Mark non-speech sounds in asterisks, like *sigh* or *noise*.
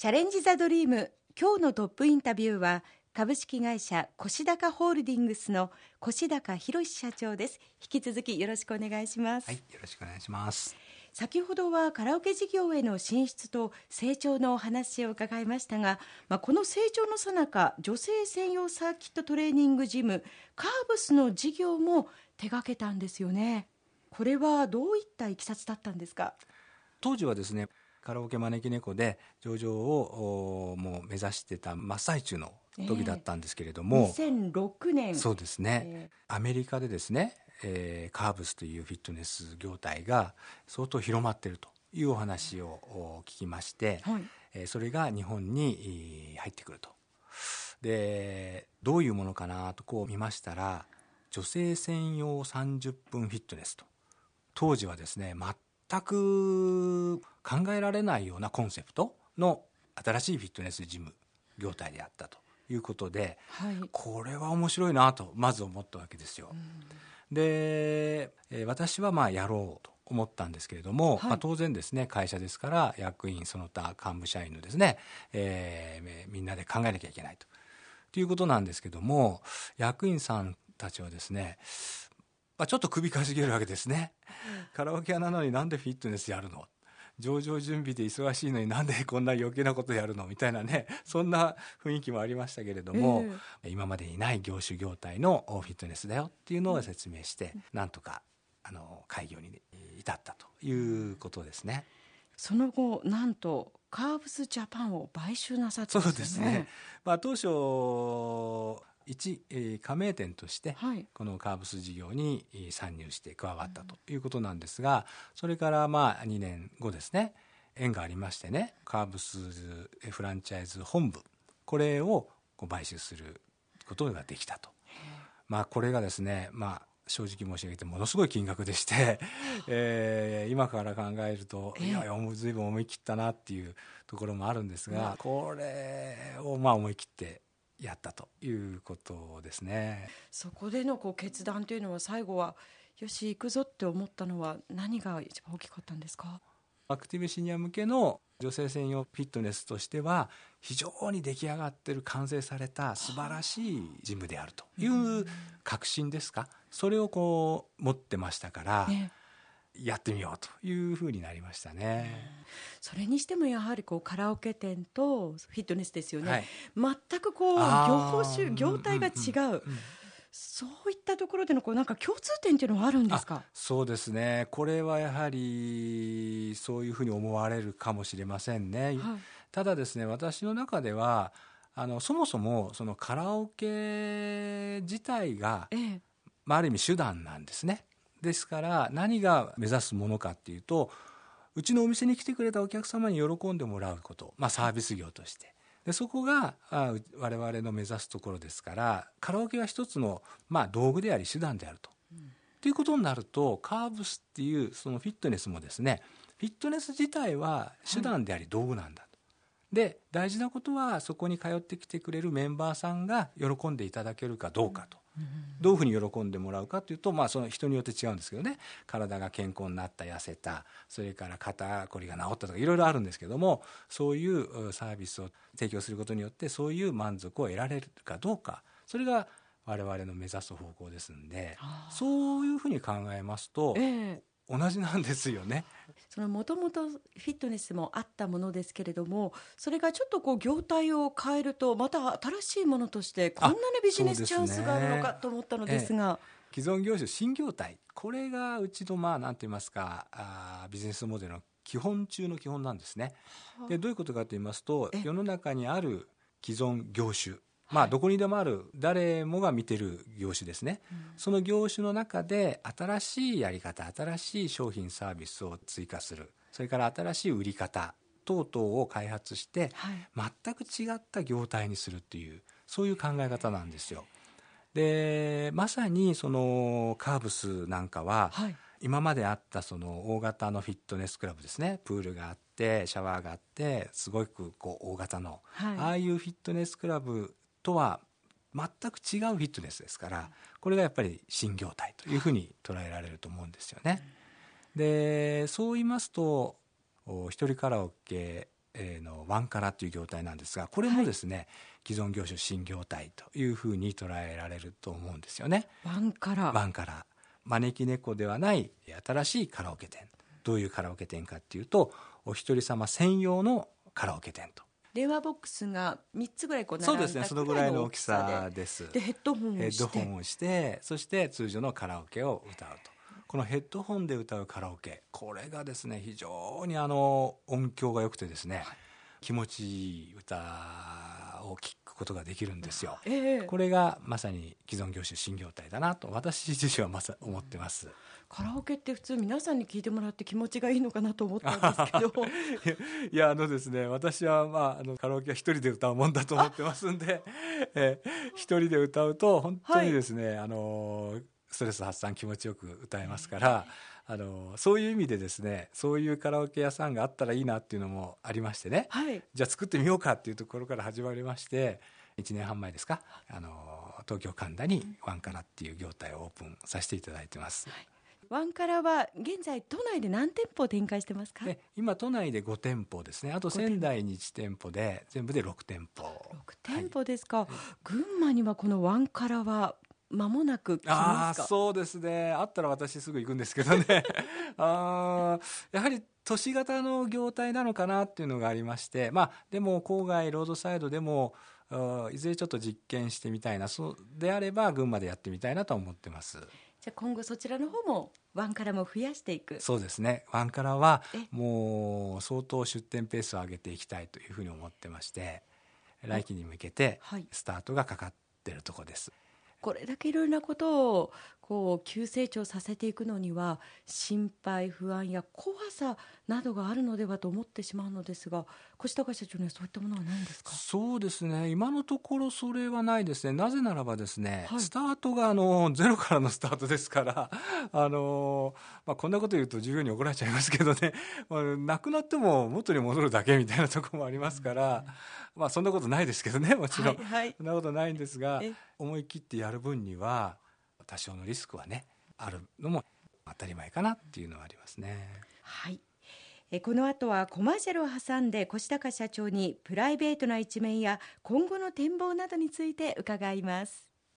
チャレンジザドリーム今日のトップインタビューは株式会社越高ホールディングスの越高博社長です。引き続きよろしくお願いします。はいよろしくお願いします。先ほどはカラオケ事業への進出と成長のお話を伺いましたが、まあ、この成長のさなか女性専用サーキットトレーニングジムカーブスの事業も手掛けたんですよね。これはどういったいきさつだったんですか？当時はですねカラオケ招き猫で上場をもう目指してた真っ最中の時だったんですけれども、えー、2006年。そうですね、えー、アメリカでですね、えー、カーブスというフィットネス業態が相当広まっているというお話を聞きまして、はい、えー、それが日本に入ってくると。でどういうものかなとこう見ましたら女性専用30分フィットネスと。当時はですね全く考えられないようなコンセプトの新しいフィットネスジム業態であったということで、はい、これは面白いなとまず思ったわけですよ。で、え私はまあやろうと思ったんですけれども、はい、まあ、当然ですね会社ですから役員その他幹部社員のですね、えー、みんなで考えなきゃいけないと。ということなんですけども役員さんたちはですねまあ、ちょっと首かしげるわけですね。カラオケ屋なのになんでフィットネスやるの？上場準備で忙しいのになんでこんな余計なことやるの？みたいなね。そんな雰囲気もありましたけれども、えー、今までにない業種業態のフィットネスだよっていうのを説明して、なんとかあの開業に至ったということですね。その後なんとカーブスジャパンを買収なさって、ね、そうですね。まあ当初一、えー、加盟店として、このカーブス事業に参入して加わったということなんですが、それからまあ2年後ですね縁がありましてねカーブスフランチャイズ本部これをこう買収することができたと。まあこれがですねまあ正直申し上げてものすごい金額でして、*laughs* えー、今から考えると、いやいや随分思い切ったなっていうところもあるんですが、これをまあ思い切ってやったということですね。そこでのこう決断というのは最後はよし行くぞって思ったのは何が一番大きかったんですか？アクティブシニア向けの女性専用フィットネスとしては非常に出来上がってる完成された素晴らしいジムであるという確信ですか？それをこう持ってましたから、ね、やってみようというふうになりましたね。それにしてもやはりこうカラオケ店とフィットネスですよね。はい、全くこう業種業態が違う。そういったところでのこうなんか共通点っていうのはあるんですか？そうですね。これはやはりそういうふうに思われるかもしれませんね。はい、ただですね、私の中ではあのそもそもそのカラオケ自体が、ええ、まあある意味手段なんですね。ですから何が目指すものかっていうとうちのお店に来てくれたお客様に喜んでもらうこと、まあ、サービス業としてでそこがあ我々の目指すところですからカラオケは一つの、まあ、道具であり手段であると。うん、ということになるとカーブスっていうそのフィットネスもですねフィットネス自体は手段であり道具なんだと。はい、で大事なことはそこに通ってきてくれるメンバーさんが喜んでいただけるかどうかと。どういうふうに喜んでもらうかというと、まあ、その人によって違うんですけどね。体が健康になった痩せた。それから肩こりが治ったとかいろいろあるんですけどもそういうサービスを提供することによってそういう満足を得られるかどうか。それが我々の目指す方向ですんでそういうふうに考えますと、えー、同じなんですよね。そのもともとフィットネスもあったものですけれどもそれがちょっとこう業態を変えるとまた新しいものとしてこんなにビジネスチャンスがあるのかと思ったのですが。既存業種新業態これがうちのまあ何て言いますかあビジネスモデルの基本中の基本なんですね。でどういうことかと言いますと世の中にある既存業種まあ、どこにでもある誰もが見てる業種ですね、うん、その業種の中で新しいやり方新しい商品サービスを追加する。それから新しい売り方等々を開発して、はい、全く違った業態にするっていうそういう考え方なんですよ。でまさにそのカーブスなんかは、はい、今まであったその大型のフィットネスクラブですね。プールがあってシャワーがあってすごくこう大型の、はい、ああいうフィットネスクラブとは全く違うフィットネスですからこれがやっぱり新業態というふうに捉えられると思うんですよね。でそう言いますと一人カラオケのワンカラという業態なんですがこれもですね、はい、既存業種新業態というふうに捉えられると思うんですよね。ワンカラ。ワンカラ。招き猫ではない新しいカラオケ店。どういうカラオケ店かっていうとお一人様専用のカラオケ店と電話ボックスが3つぐらいこうそうですね。そのぐらいの大きさです。でヘッドホンをして。ヘッドホンをしてそして通常のカラオケを歌うと。このヘッドホンで歌うカラオケこれがですね非常にあの音響が良くてですね、はい、気持ちいい歌を聴くことができるんですよ、えー、これがまさに既存業種新業態だなと私自身はまさ思ってます。カラオケって普通皆さんに聞いてもらって気持ちがいいのかなと思ったんですけど。*laughs* いやあのですね私は、まあ、あのカラオケは一人で歌うもんだと思ってますんで *laughs* え一人で歌うと本当にですね、はい、あのストレス発散気持ちよく歌えますから、あのそういう意味でですねそういうカラオケ屋さんがあったらいいなっていうのもありましてね、はい、じゃあ作ってみようかっていうところから始まりまして1年半前ですか？あの東京神田にワンカラっていう業態をオープンさせていただいてます。はい。ワンカラは現在都内で何店舗展開してますか？今都内で5店舗ですね。あと仙台に1店舗で全部で6店舗。6店舗ですか、はい、群馬にはこのワンカラは間もなくあそうですね。あったら私すぐ行くんですけどね。*laughs* あやはり都市型の業態なのかなっていうのがありましてまあでも郊外ロードサイドでもいずれちょっと実験してみたいなそうであれば群馬でやってみたいなと思ってます。じゃあ今後そちらの方もワンカラも増やしていく。そうですね。ワンカラはもう相当出店ペースを上げていきたいというふうに思ってまして来期に向けてスタートがかかってるところです、はいこれだけいろいろなことをこう急成長させていくのには心配不安や怖さなどがあるのではと思ってしまうのですが越高社長にはそういったものはないんですか？そうですね。今のところそれはないですね。なぜならばですね、はい、スタートがあのゼロからのスタートですからあの、まあ、こんなこと言うと従業員に怒られちゃいますけどね、まあ、なくなっても元に戻るだけみたいなところもありますから、まあそんなことないですけどねもちろん、はいはい、そんなことないんですが思い切ってやる分には多少のリスクはねあるのも当たり前かなっていうのはありますね。はいえこの後はコマーシャルを挟んで越高社長にプライベートな一面や今後の展望などについて伺います。